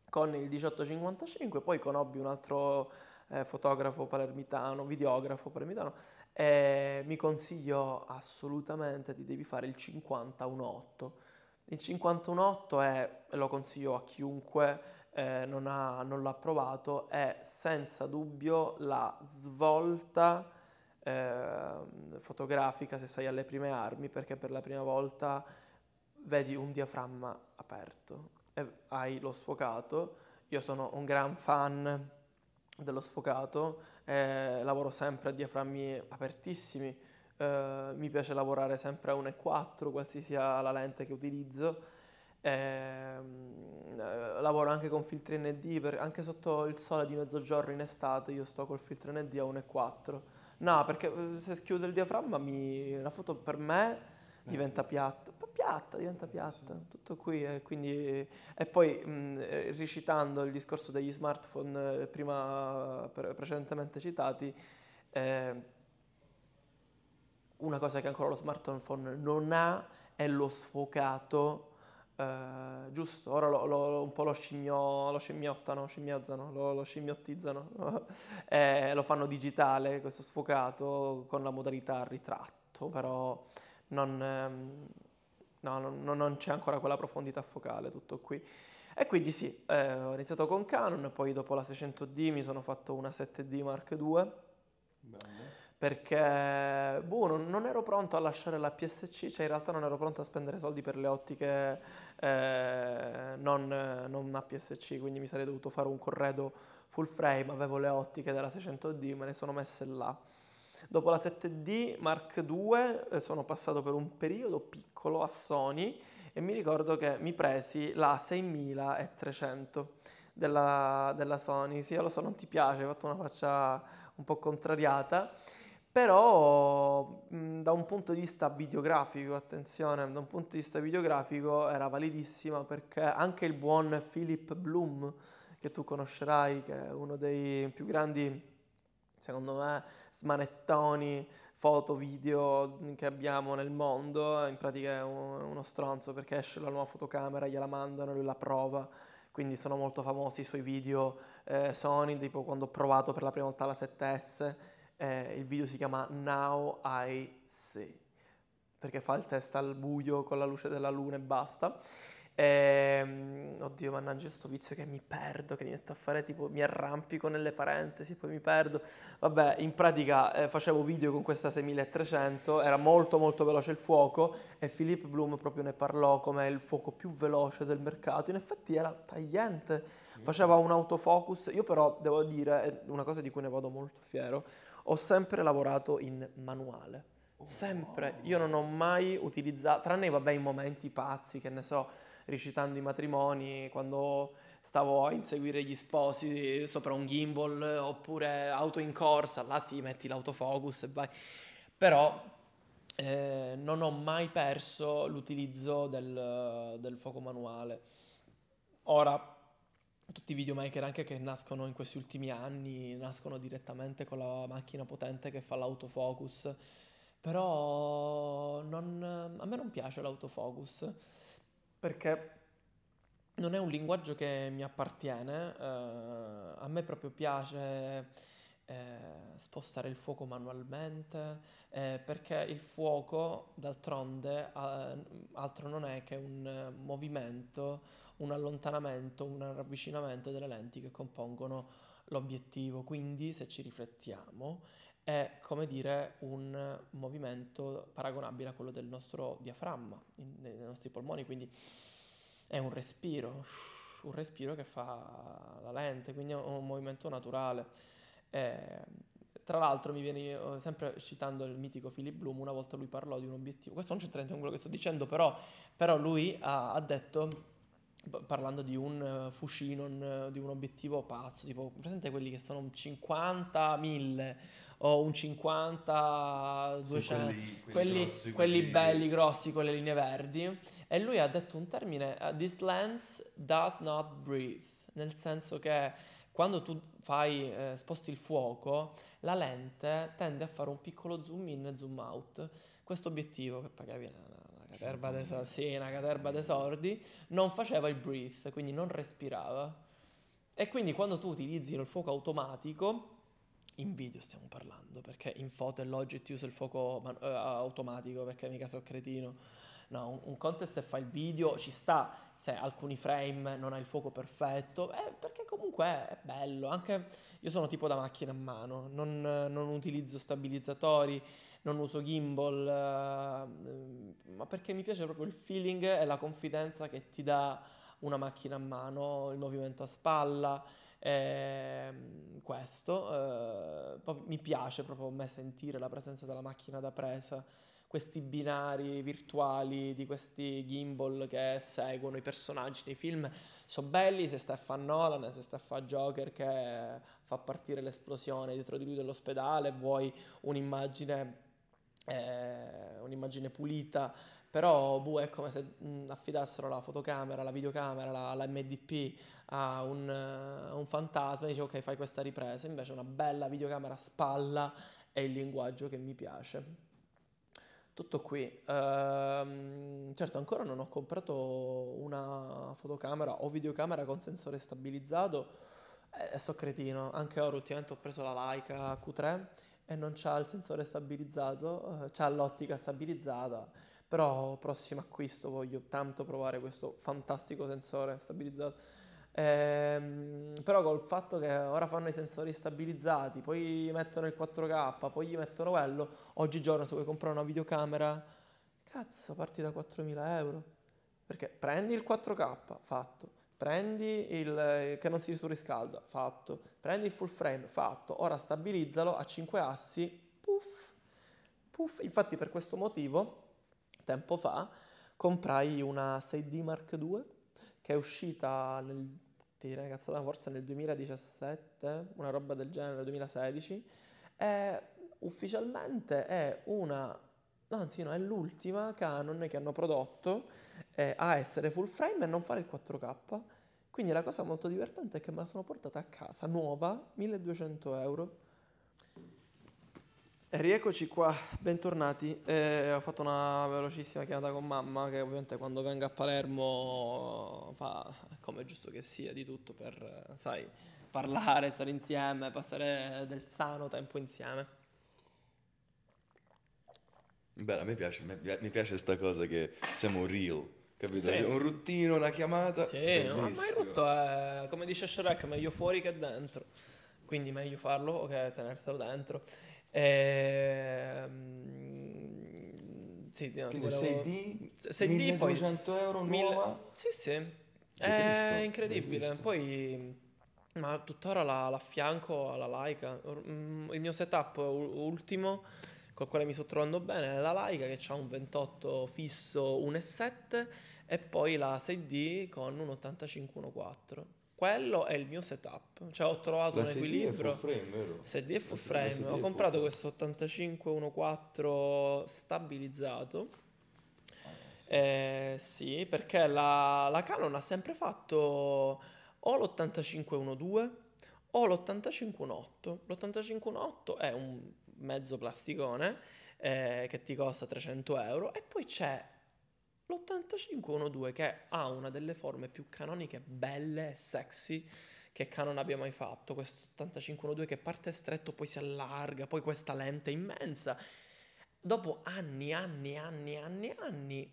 con il 1855, poi conobbi un altro eh, fotografo palermitano, videografo palermitano, e mi consiglio assolutamente ti devi fare il 50-1.8. Il 51.8 è, lo consiglio a chiunque eh, non, ha, non, l'ha provato, è senza dubbio la svolta eh, fotografica se sei alle prime armi, perché per la prima volta vedi un diaframma aperto e hai lo sfocato. Io sono un gran fan dello sfocato, eh, lavoro sempre a diaframmi apertissimi, eh, mi piace lavorare sempre a 1.4 qualsiasi sia la lente che utilizzo, ehm, eh, lavoro anche con filtri ND, per, anche sotto il sole di mezzogiorno in estate io sto col filtro ND a 1.4. No, perché eh, se schiudo il diaframma mi, la foto per me diventa piatta, piatta, diventa piatta, tutto qui. E, quindi, e poi mh, eh, ricitando il discorso degli smartphone eh, prima pre- precedentemente citati, eh, una cosa che ancora lo smartphone non ha è lo sfocato. Uh, giusto, ora lo, lo, un po' lo, scimmio, lo scimmiottano, scimmiozzano, lo, lo scimmiottizzano, eh, lo fanno digitale, questo sfocato con la modalità ritratto, però non, ehm, no, non, non, c'è ancora quella profondità focale, tutto qui. E quindi sì, eh, ho iniziato con Canon, poi dopo la 600D mi sono fatto una 7D Mark II. Bello. Perché boh, non, non, ero pronto a lasciare la PSC, cioè in realtà non ero pronto a spendere soldi per le ottiche eh, non, non a PSC, quindi mi sarei dovuto fare un corredo full frame, avevo le ottiche della 600D, me le sono messe là. Dopo la 7D Mark II eh, sono passato per un periodo piccolo a Sony e mi ricordo che mi presi la 6300 della, della Sony. Sì, lo so, non ti piace, hai fatto una faccia un po' contrariata, però mh, da un punto di vista videografico, attenzione, da un punto di vista videografico era validissima perché anche il buon Philip Bloom, che tu conoscerai, che è uno dei più grandi secondo me, smanettoni, foto, video che abbiamo nel mondo, in pratica è uno stronzo perché esce la nuova fotocamera, gliela mandano, lui la prova, quindi sono molto famosi i suoi video eh, Sony, tipo quando ho provato per la prima volta la 7S, eh, il video si chiama Now I See, perché fa il test al buio con la luce della luna e basta. E, oddio, mannaggia, sto vizio che mi perdo, che mi metto a fare tipo, mi arrampico nelle parentesi, poi mi perdo. Vabbè, in pratica eh, facevo video con questa 6300, era molto molto veloce il fuoco e Philip Bloom proprio ne parlò come il fuoco più veloce del mercato. In effetti era tagliente, faceva un autofocus. Io però devo dire, una cosa di cui ne vado molto fiero, ho sempre lavorato in manuale. Sempre, io non ho mai utilizzato, tranne vabbè i momenti pazzi, che ne so, recitando i matrimoni, quando stavo a inseguire gli sposi sopra un gimbal oppure auto in corsa, là sì, metti l'autofocus e vai. Però eh, non ho mai perso l'utilizzo del, del fuoco manuale. Ora, tutti i videomaker anche che nascono in questi ultimi anni nascono direttamente con la macchina potente che fa l'autofocus. Però non, a me non piace l'autofocus perché non è un linguaggio che mi appartiene, eh, a me proprio piace eh, spostare il fuoco manualmente, eh, perché il fuoco d'altronde altro non è che un movimento, un allontanamento, un ravvicinamento delle lenti che compongono l'obiettivo, quindi se ci riflettiamo è come dire un movimento paragonabile a quello del nostro diaframma, dei nostri polmoni, quindi è un respiro, un respiro che fa la lente, quindi è un movimento naturale. Eh, tra l'altro mi viene sempre citando il mitico Philip Bloom, una volta lui parlò di un obiettivo, questo non c'entra niente con quello che sto dicendo, però, però lui ha, ha detto parlando di un uh, Fushino, uh, di un obiettivo pazzo, tipo presente quelli che sono un 50 1000 o un 50 200, sì, quelli, quelli, quelli, grossi, quelli belli grossi con le linee verdi e lui ha detto un termine, uh, this lens does not breathe, nel senso che quando tu fai, eh, sposti il fuoco, la lente tende a fare un piccolo zoom in e zoom out. Questo obiettivo, che pagavi una caterba de sordi, sì, una caterba de sordi, non faceva il breathe, quindi non respirava. E quindi quando tu utilizzi il fuoco automatico, in video stiamo parlando, perché in foto e Logit uso il fuoco man- uh, automatico, perché mica so cretino No, un, un contest se fa il video ci sta se alcuni frame non ha il fuoco perfetto, eh, perché comunque è bello. Anche io sono tipo da macchina a mano, non, non utilizzo stabilizzatori, non uso gimbal, eh, ma perché mi piace proprio il feeling e la confidenza che ti dà una macchina a mano, il movimento a spalla. Eh, questo eh, mi piace proprio a me sentire la presenza della macchina da presa questi binari virtuali di questi gimbal che seguono i personaggi nei film sono belli se sta a fare Nolan, se sta a fare Joker che fa partire l'esplosione dietro di lui dell'ospedale, vuoi un'immagine, eh, un'immagine pulita, però boh, è come se affidassero la fotocamera, la videocamera, la, la MDP a un, uh, un fantasma e dice ok fai questa ripresa, invece una bella videocamera a spalla è il linguaggio che mi piace. Tutto qui. Ehm, certo, ancora non ho comprato una fotocamera o videocamera con sensore stabilizzato. E eh, sto cretino. Anche ora ultimamente ho preso la Leica Q3 e non c'ha il sensore stabilizzato, eh, c'ha l'ottica stabilizzata. Però prossimo acquisto voglio tanto provare questo fantastico sensore stabilizzato Ehm, però col fatto che ora fanno i sensori stabilizzati, poi mettono il 4K, poi gli mettono quello, oggigiorno se vuoi comprare una videocamera, cazzo, parti da 4.000 euro. Perché prendi il 4K, fatto. Prendi il che non si surriscalda, fatto. Prendi il full frame, fatto. Ora stabilizzalo a 5 assi, puff, puff. Infatti per questo motivo, tempo fa, comprai una 6D Mark II che è uscita nel, ti direi cazzata, forse nel 2017, una roba del genere, 2016. E ufficialmente è una anzi no, è l'ultima Canon che hanno prodotto eh, a essere full frame e non fare il 4K. Quindi la cosa molto divertente è che me la sono portata a casa, nuova, 1200 euro. E rieccoci qua, bentornati. Eh, ho fatto una velocissima chiamata con mamma che ovviamente quando venga a Palermo fa come è giusto che sia di tutto per, sai, parlare, stare insieme, passare del sano tempo insieme. Beh, a me piace, mi piace questa cosa che siamo real, capito? Sì. Un ruttino, una chiamata. Sì, no, ma il rutto è, come dice Shrek, meglio fuori che dentro. Quindi meglio farlo che tenerselo dentro. Ehm... Sì, no, Quindi volevo... 6D, 6D poi 1200 euro Mille- nuova. Sì, sì. L'hai È visto? incredibile. Poi, ma tuttora la, l'affianco alla. Or- mm, Il mio setup ultimo, col quale mi sto trovando bene, è la Leica che ha un 28 fisso 1.7 e poi la 6D con un 85-1.4. Quello è il mio setup. Cioè ho trovato La un 6D è equilibrio. full frame, vero? 6D e full frame. 6D è Ho comprato questo 85-1.4 stabilizzato. Eh, sì, perché la, la Canon ha sempre fatto o l'8512 o l'8518. L'8518 è un mezzo plasticone eh, che ti costa 300 euro e poi c'è l'8512 che ha una delle forme più canoniche, belle e sexy che Canon abbia mai fatto. Questo 8512 che parte stretto, poi si allarga, poi questa lente immensa. Dopo anni, anni, anni, anni, anni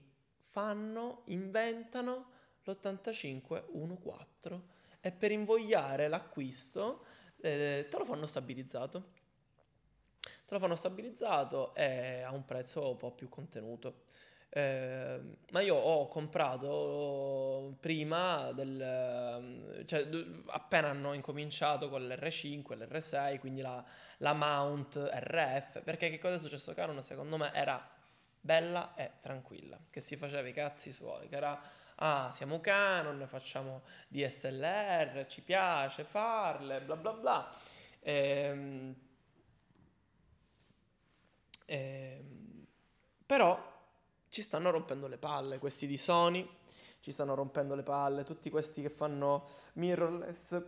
fanno, inventano l'8514 e per invogliare l'acquisto eh, te lo fanno stabilizzato. Te lo fanno stabilizzato e a un prezzo un po' più contenuto. Eh, ma io ho comprato prima del cioè appena hanno incominciato con l'R5 l'R6 quindi la, la mount RF perché che cosa è successo Canon secondo me era bella e tranquilla che si faceva i cazzi suoi che era ah siamo Canon facciamo DSLR ci piace farle bla bla bla. Ehm, ehm, però ci stanno rompendo le palle questi di Sony, ci stanno rompendo le palle tutti questi che fanno mirrorless.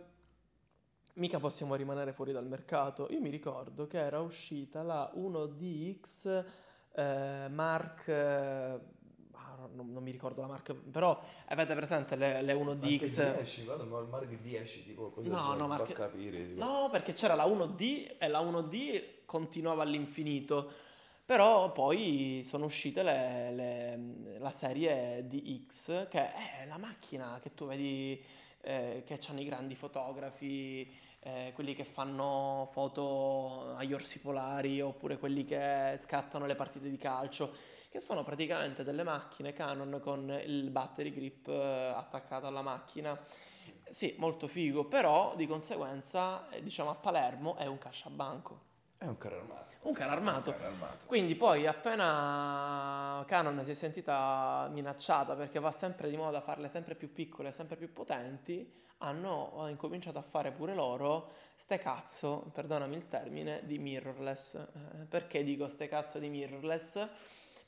Mica possiamo rimanere fuori dal mercato. Io mi ricordo che era uscita la 1DX eh, Mark. eh, ah, non, non mi ricordo la marca, però avete presente le, le 1DX? 10, guarda, ma il Mark 10, tipo, così No, no, Mark- capire. tipo. No, perché c'era la 1D e la 1D continuava all'infinito. Però poi sono uscite le- le- la serie DX, che è la macchina che tu vedi eh, che hanno i grandi fotografi, eh, quelli che fanno foto agli orsi polari oppure quelli che scattano le partite di calcio, che sono praticamente delle macchine Canon con il battery grip eh, attaccato alla macchina. Sì, molto figo, però di conseguenza, eh, diciamo a Palermo è un casciabanco, È un carro armato. un carro armato. Quindi poi appena Canon si è sentita minacciata perché va sempre di moda a farle sempre più piccole, sempre più potenti, hanno incominciato a fare pure loro ste cazzo, perdonami il termine, di mirrorless. Eh, perché dico ste cazzo di mirrorless?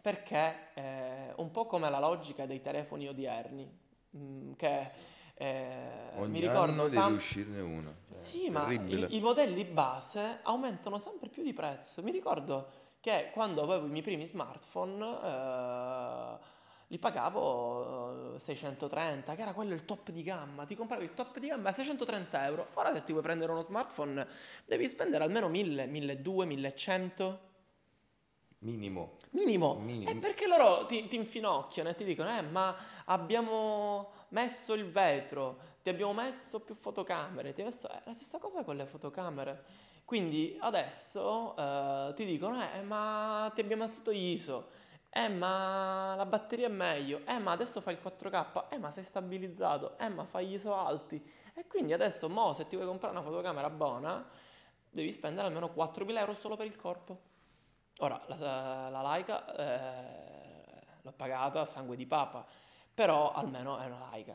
Perché eh, un po' come la logica dei telefoni odierni, mm, che eh, Ogni mi ricordo anno tan- uscirne uno. È sì, ma terribile. i, i modelli base aumentano sempre più di prezzo. Mi ricordo che quando avevo i miei primi smartphone eh, li pagavo eh, 630, che era quello il top di gamma. Ti compravi il top di gamma a 630 euro. Ora se ti vuoi prendere uno smartphone devi spendere almeno 1000, 1200, 1100. Minimo. Minimo. Minimo. È perché loro ti, ti infinocchiano e ti dicono, eh, ma abbiamo messo il vetro, ti abbiamo messo più fotocamere, ti messo... È la stessa cosa con le fotocamere. Quindi adesso eh, ti dicono, eh, ma ti abbiamo alzato ISO, eh, ma la batteria è meglio, eh, ma adesso fai il 4K, eh, ma sei stabilizzato, eh, ma fai ISO alti. E quindi adesso, mo, se ti vuoi comprare una fotocamera buona, devi spendere almeno 4.000 euro solo per il corpo. Ora, la, la Leica eh, l'ho pagata a sangue di papa, però almeno è una Leica.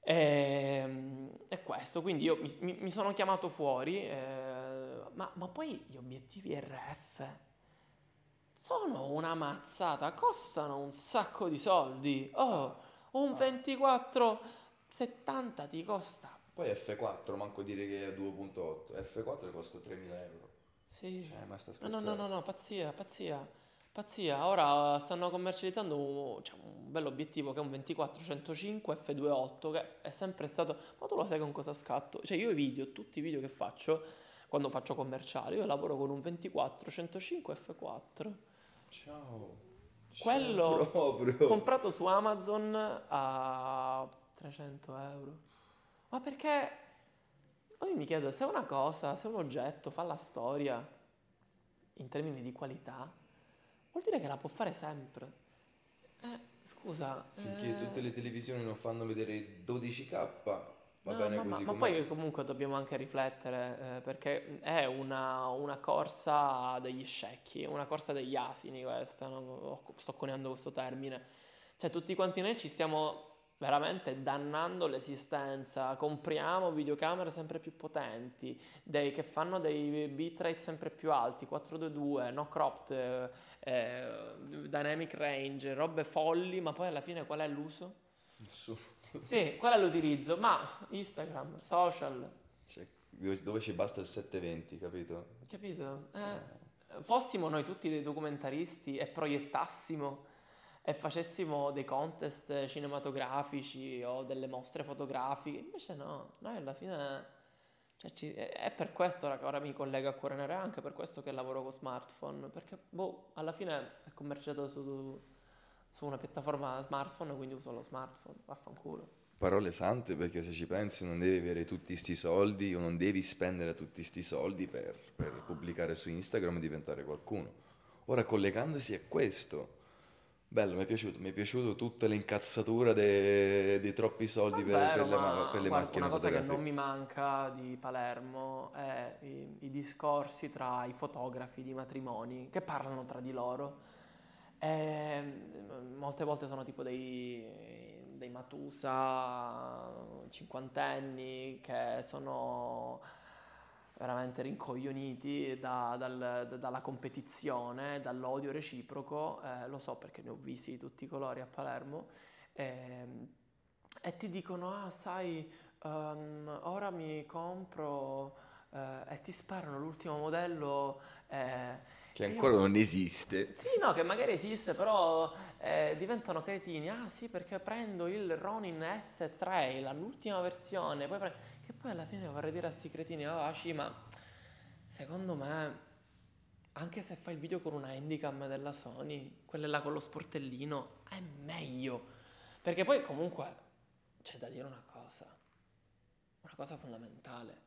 E, ehm, è questo, quindi io mi, mi, mi sono chiamato fuori, eh, ma, ma, poi gli obiettivi RF sono una mazzata, costano un sacco di soldi. Oh, un 2470 ti costa. Poi F4, manco dire che è 2.8, F4 costa 3.000 euro. Sì. Cioè, ma sta no, no, no, no, pazzia, pazzia. Pazzia, ora stanno commercializzando cioè, un bello obiettivo che è un 24-105 f2.8 che è sempre stato... Ma tu lo sai con cosa scatto? Cioè io i video, tutti i video che faccio, quando faccio commerciali, io lavoro con un 24-105 f4. Ciao. Quello Ciao, comprato su Amazon a 300 euro. Ma perché... Poi mi chiedo, se una cosa, se un oggetto fa la storia in termini di qualità, vuol dire che la può fare sempre. Eh, scusa. Finché eh... tutte le televisioni non fanno vedere 12k, va no, bene ma, così. Ma, ma poi comunque dobbiamo anche riflettere, eh, perché è una, una, corsa degli scecchi, una corsa degli asini questa, no? sto coniando questo termine. Cioè tutti quanti noi ci stiamo veramente dannando l'esistenza. Compriamo videocamere sempre più potenti, dei, che fanno dei bitrate sempre più alti, 422, no cropped, eh, dynamic range, robe folli, ma poi alla fine qual è l'uso? Nessuno. Sì, qual è l'utilizzo? Ma Instagram, social. Cioè, dove ci basta il 720, capito? Capito? Eh, fossimo noi tutti dei documentaristi e proiettassimo e facessimo dei contest cinematografici o delle mostre fotografiche. Invece no, noi alla fine... Cioè, ci, è per questo che ora mi collego a Cuore è anche per questo che lavoro con smartphone, perché boh, alla fine è commerciato su, su una piattaforma smartphone, quindi uso lo smartphone, vaffanculo. Parole sante perché se ci pensi non devi avere tutti questi soldi o non devi spendere tutti questi soldi per, per pubblicare su Instagram e diventare qualcuno. Ora collegandosi a questo, Bello, mi è piaciuto, mi è piaciuto tutta l'incazzatura dei, dei troppi soldi per, Vero, per, le, ma, per le guarda, macchine Una cosa che non mi manca di Palermo è i, i discorsi tra i fotografi di matrimoni che parlano tra di loro. E molte volte sono tipo dei, dei Matusa cinquantenni che sono veramente rincoglioniti da, dal, da, dalla competizione, dall'odio reciproco, eh, lo so perché ne ho visti di tutti i colori a Palermo, eh, e ti dicono, ah sai, um, ora mi compro eh, e ti sparano l'ultimo modello. Che ancora non esiste. Sì, no, che magari esiste, però eh, diventano cretini. Ah sì, perché prendo il Ronin S Trail, l'ultima versione, poi prendo che poi alla fine vorrei dire a sti cretini, oh Aci, ma secondo me, anche se fai il video con una handicam della Sony, quella là con lo sportellino, è meglio. Perché poi comunque c'è da dire una cosa, una cosa fondamentale.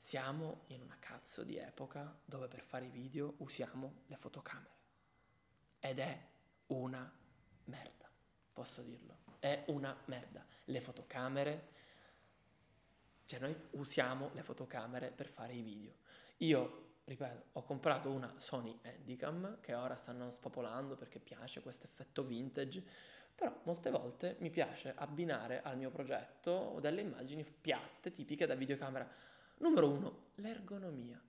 Siamo in una cazzo di epoca dove per fare i video usiamo le fotocamere. Ed è una merda, posso dirlo. È una merda. Le fotocamere cioè noi usiamo le fotocamere per fare i video. Io, ripeto, ho comprato una Sony Handycam che ora stanno spopolando perché piace questo effetto vintage, però molte volte mi piace abbinare al mio progetto delle immagini piatte, tipiche da videocamera. Numero uno, l'ergonomia.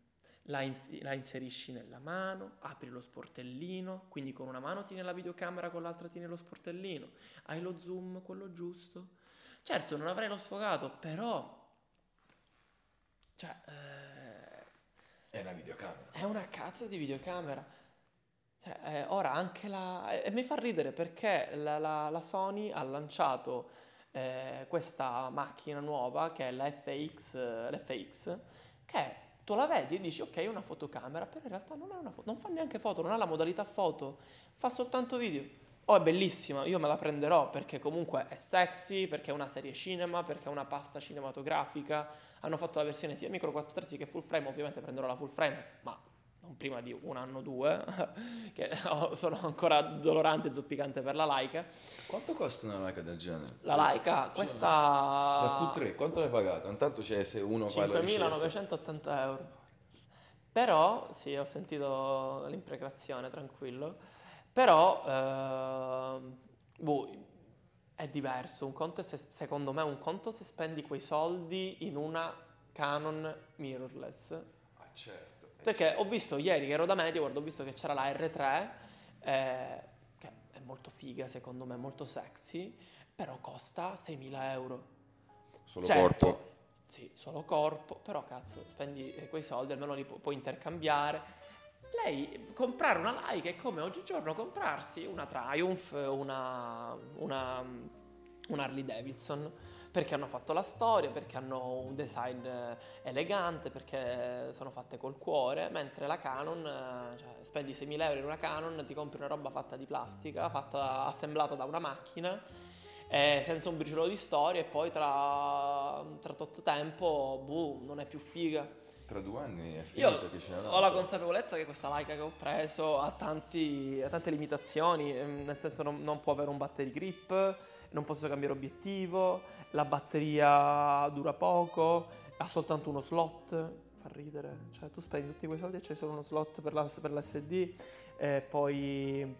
La, in- la, inserisci nella mano, apri lo sportellino, quindi con una mano tieni la videocamera, con l'altra tieni lo sportellino, hai lo zoom, quello giusto. Certo, non avrei lo sfogato, però cioè, eh, è una videocamera. È una cazzo di videocamera. Cioè, eh, ora anche la... E mi fa ridere perché la, la, la Sony ha lanciato eh, questa macchina nuova che è la FX, l'FX, che tu la vedi e dici ok è una fotocamera, però in realtà non, è una foto, non fa neanche foto, non ha la modalità foto, fa soltanto video. Oh, è bellissima, io me la prenderò perché comunque è sexy, perché è una serie cinema, perché è una pasta cinematografica. Hanno fatto la versione sia micro 4 terzi che full frame, ovviamente prenderò la full frame, ma prima di un anno o due, che sono ancora dolorante e zoppicante per la Leica. Quanto costa una Leica del genere? La Leica, cioè, questa... La Q3, quanto l'hai pagata? Intanto c'è se uno fa 5.980 euro. Però, sì, ho sentito l'imprecazione, tranquillo. Però, eh, boh, è diverso. Un conto se, secondo me, un conto se spendi quei soldi in una Canon mirrorless. Ah, certo. Perché ho visto ieri che ero da MediaWorld, ho visto che c'era la R3, eh, che è molto figa secondo me, molto sexy, però costa 6.000 euro. Solo Certo, corpo. Sì, solo corpo, però cazzo, spendi quei soldi, almeno li pu- puoi intercambiare. Lei, comprare una Leica è come oggigiorno comprarsi una Triumph, una, una, una Harley Davidson, perché hanno fatto la storia, perché hanno un design eh, elegante, perché sono fatte col cuore, mentre la Canon, eh, cioè, spendi 6.000 euro in una Canon, ti compri una roba fatta di plastica, fatta, assemblata da una macchina, eh, senza un briciolo di storia e poi tra, tra tot tempo, boh, non è più figa. Tra due anni è Io ce n'è ho la consapevolezza che questa Leica che ho preso ha, tanti- ha tante limitazioni, ehm, nel senso non, non può avere un battery grip, non posso cambiare obiettivo, la batteria dura poco, ha soltanto uno slot, fa ridere, cioè tu spendi tutti quei soldi e c'è solo uno slot per, la, per l'SD, e poi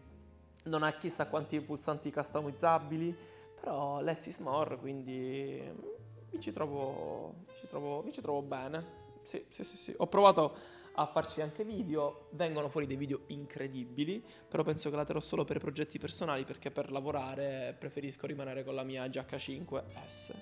non ha chissà quanti pulsanti customizzabili, però less is quindi mi ci trovo, mi ci trovo, mi ci trovo bene. Sì, sì, sì, sì. Ho provato a farci anche video, vengono fuori dei video incredibili, però penso che la terrò solo per progetti personali perché per lavorare preferisco rimanere con la mia GH5S,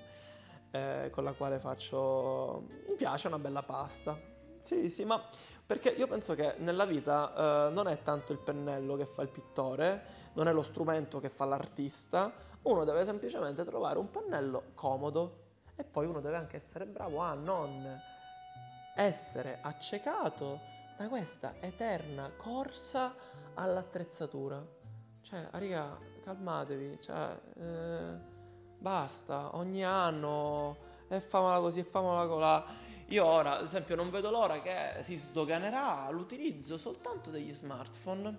eh, con la quale faccio... mi piace una bella pasta. Sì, sì, ma perché io penso che nella vita eh, non è tanto il pennello che fa il pittore, non è lo strumento che fa l'artista, uno deve semplicemente trovare un pennello comodo e poi uno deve anche essere bravo a non essere accecato da questa eterna corsa all'attrezzatura. Cioè, raga, calmatevi, cioè, eh, basta, ogni anno e famola così e famola colà. Io ora, ad esempio, non vedo l'ora che si sdoganerà l'utilizzo soltanto degli smartphone,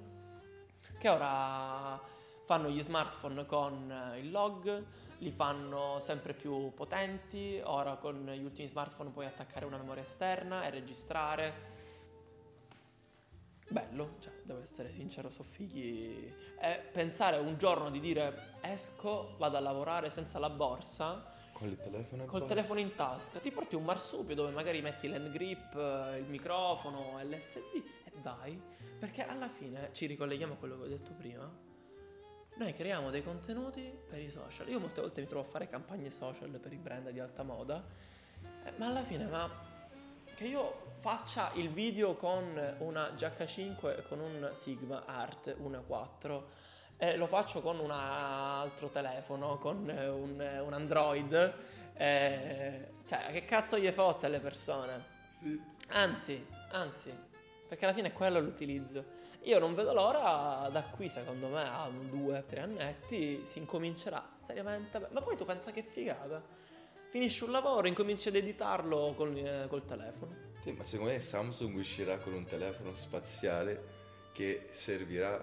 che ora fanno gli smartphone con il log, li fanno sempre più potenti, ora con gli ultimi smartphone puoi attaccare una memoria esterna e registrare. Bello, cioè, devo essere sincero, so fighi. E pensare un giorno di dire esco, vado a lavorare senza la borsa, Con il telefono e col basta. telefono in tasca, ti porti un marsupio dove magari metti l'end grip, eh, il microfono, l'SD e vai. Perché alla fine ci ricolleghiamo a quello che ho detto prima. Noi creiamo dei contenuti per i social. Io molte volte mi trovo a fare campagne social per i brand di alta moda, eh, ma alla fine, ma che io faccia il video con una GH5 e con un Sigma Art 1.4 e lo faccio con un altro telefono, con eh, un, un Android, eh, cioè che cazzo gli fotte alle persone? Sì. Anzi, anzi, perché alla fine è quello l'utilizzo. Io non vedo l'ora da qui, secondo me, a un due, tre annetti si incomincerà seriamente. Ma poi tu pensa che figata? Finisci un lavoro, incominci ad editarlo col, eh, col telefono. Sì, ma secondo me Samsung uscirà con un telefono spaziale che servirà,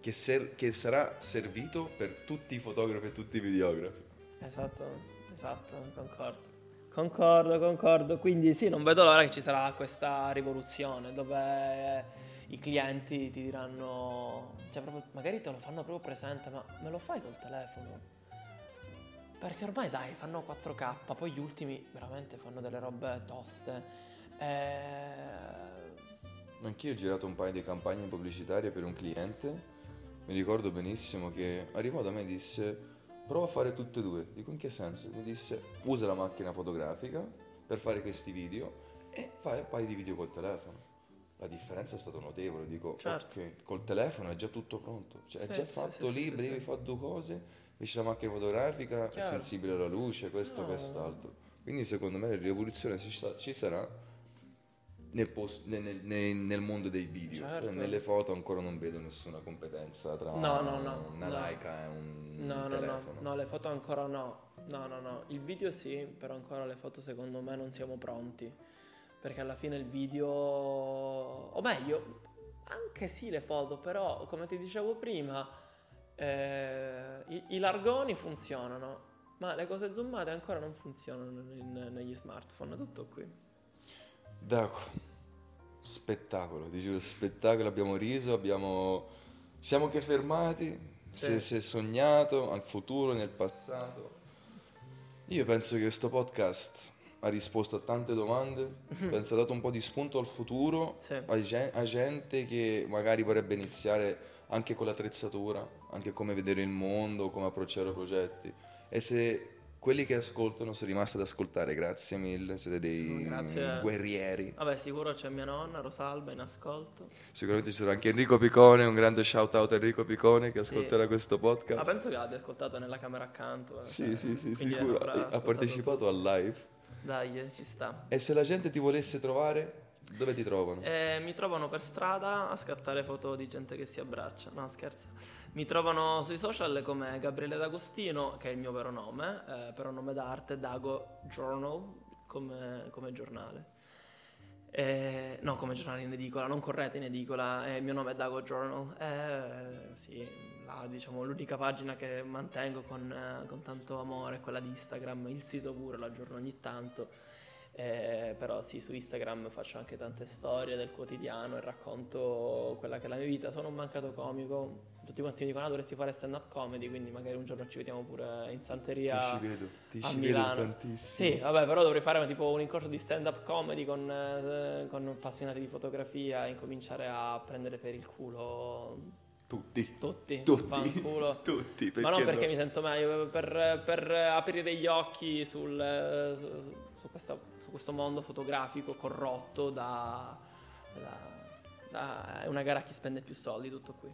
che, ser- che sarà servito per tutti i fotografi e tutti i videografi. Esatto, esatto, concordo. Concordo, concordo. Quindi sì, non vedo l'ora che ci sarà questa rivoluzione dove i clienti ti diranno, cioè proprio, magari te lo fanno proprio presente, ma me lo fai col telefono? Perché ormai dai, fanno 4K, poi gli ultimi veramente fanno delle robe toste. Eh, Anch'io ho girato un paio di campagne pubblicitarie per un cliente. Mi ricordo benissimo che arrivò da me e disse: Prova a fare tutte e due. Dico in che senso? Mi disse: Usa la macchina fotografica per fare questi video e fai un paio di video col telefono. La differenza è stata notevole. Dico: Certo. Ok, col telefono è già tutto pronto. Cioè, Sì, è già fatto sì, lì, devi fare due cose. Invece la macchina fotografica è Chiaro. sensibile alla luce, questo, No. quest'altro. Quindi secondo me la rivoluzione ci, sarà nel, post- nel- nel- nel- mondo dei video. Certo. Nelle foto ancora non vedo nessuna competenza tra No, no, no, una no. Leica e un No, no, no, telefono. no, le foto ancora no. No, no, no. Il video sì, però ancora le foto secondo me non siamo pronti. Perché alla fine il video... O meglio, anche sì le foto, però come ti dicevo prima, eh, i, i largoni funzionano, ma le cose zoomate ancora non funzionano in- negli smartphone. Tutto qui. D'accordo. spettacolo, ti giuro, spettacolo, abbiamo riso, abbiamo... siamo che fermati, Sì. si è sognato al futuro, nel passato. Io penso che questo podcast ha risposto a tante domande, penso ha dato un po' di spunto al futuro, Sì. a, gen- a gente che magari vorrebbe iniziare anche con l'attrezzatura, anche come vedere il mondo, come approcciare progetti. E se quelli che ascoltano sono rimasti ad ascoltare, grazie mille, siete dei Grazie. guerrieri. Vabbè, sicuro c'è mia nonna, Rosalba, in ascolto. Sicuramente ci sarà anche Enrico Picone, un grande shout out a Enrico Picone che Sì. ascolterà questo podcast. Ma penso che l'abbia ascoltato nella camera accanto. eh, Sì, cioè, sì, sì, sicuro. Ha partecipato al live. Dai, ci sta. E se la gente ti volesse trovare, dove ti trovano? Eh, mi trovano per strada a scattare foto di gente che si abbraccia. No, scherzo. Mi trovano sui social come Gabriele D'Agostino, che è il mio vero nome, eh, però nome d'arte Dago Journal, come, come giornale. Eh, no, come giornale in edicola, non correte in edicola, il mio nome è Dago Journal. Eh, sì, la- diciamo, l'unica pagina che mantengo con, eh, con tanto amore è quella di Instagram, il sito pure lo aggiorno ogni tanto. Eh, però sì, su Instagram faccio anche tante storie del quotidiano e racconto quella che è la mia vita. Sono un mancato comico. Tutti quanti mi dicono: ah, dovresti fare stand-up comedy. Quindi magari un giorno ci vediamo pure in Santeria. Ti ci vedo, ti a ci Milano. vedo tantissimo. Sì, vabbè, però dovrei fare tipo un incontro di stand-up comedy con, eh, con appassionati di fotografia e incominciare a prendere per il culo Tutti. tutti. Tutti. Fanculo. Tutti. Ma non perché no? mi sento meglio, per, per aprire gli occhi sul, su, su questa- su questo mondo fotografico corrotto da, da- da- una gara a chi spende più soldi, tutto qui.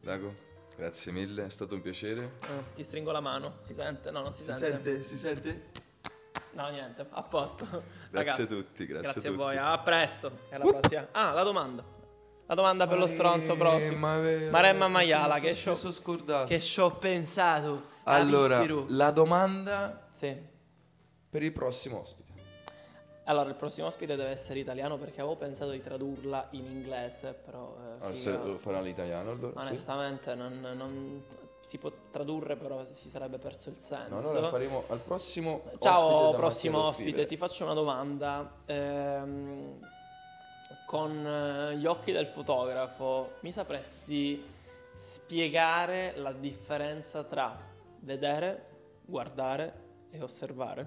Dago, grazie mille, è stato un piacere. Eh, ti stringo la mano, si sente? No, non si, sente. Si sente? No, niente, a posto. Grazie Ragazzi, a tutti, grazie, Grazie, a a tutti. voi, a presto. E alla prossima. Ah, la domanda. La domanda per lo stronzo prossimo. Ma vero, Maremma mi Maiala, che ci ho pensato. Allora, la domanda Sì. per il prossimo ospite. Allora, il prossimo ospite deve essere italiano perché avevo pensato di tradurla in inglese, però eh, Allora, figa, se lo farà l'italiano allora? sì? onestamente non, non- si può tradurre, però si sarebbe perso il senso. No, lo faremo al prossimo ospite Ciao, davanti prossimo ospite, ti faccio una domanda. Ehm, con eh, gli occhi del fotografo, mi sapresti spiegare la differenza tra vedere, guardare e osservare?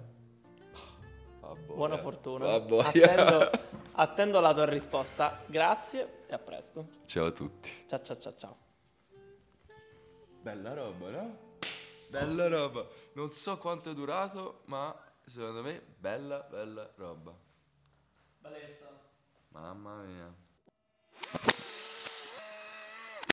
Boia. Buona fortuna. Ah. Attendo, attendo la tua risposta. Grazie e a presto. Ciao a tutti. Ciao ciao ciao ciao. Bella roba, no? Bella roba. Non so quanto è durato, ma secondo me bella, bella roba. Bellezza. Mamma mia.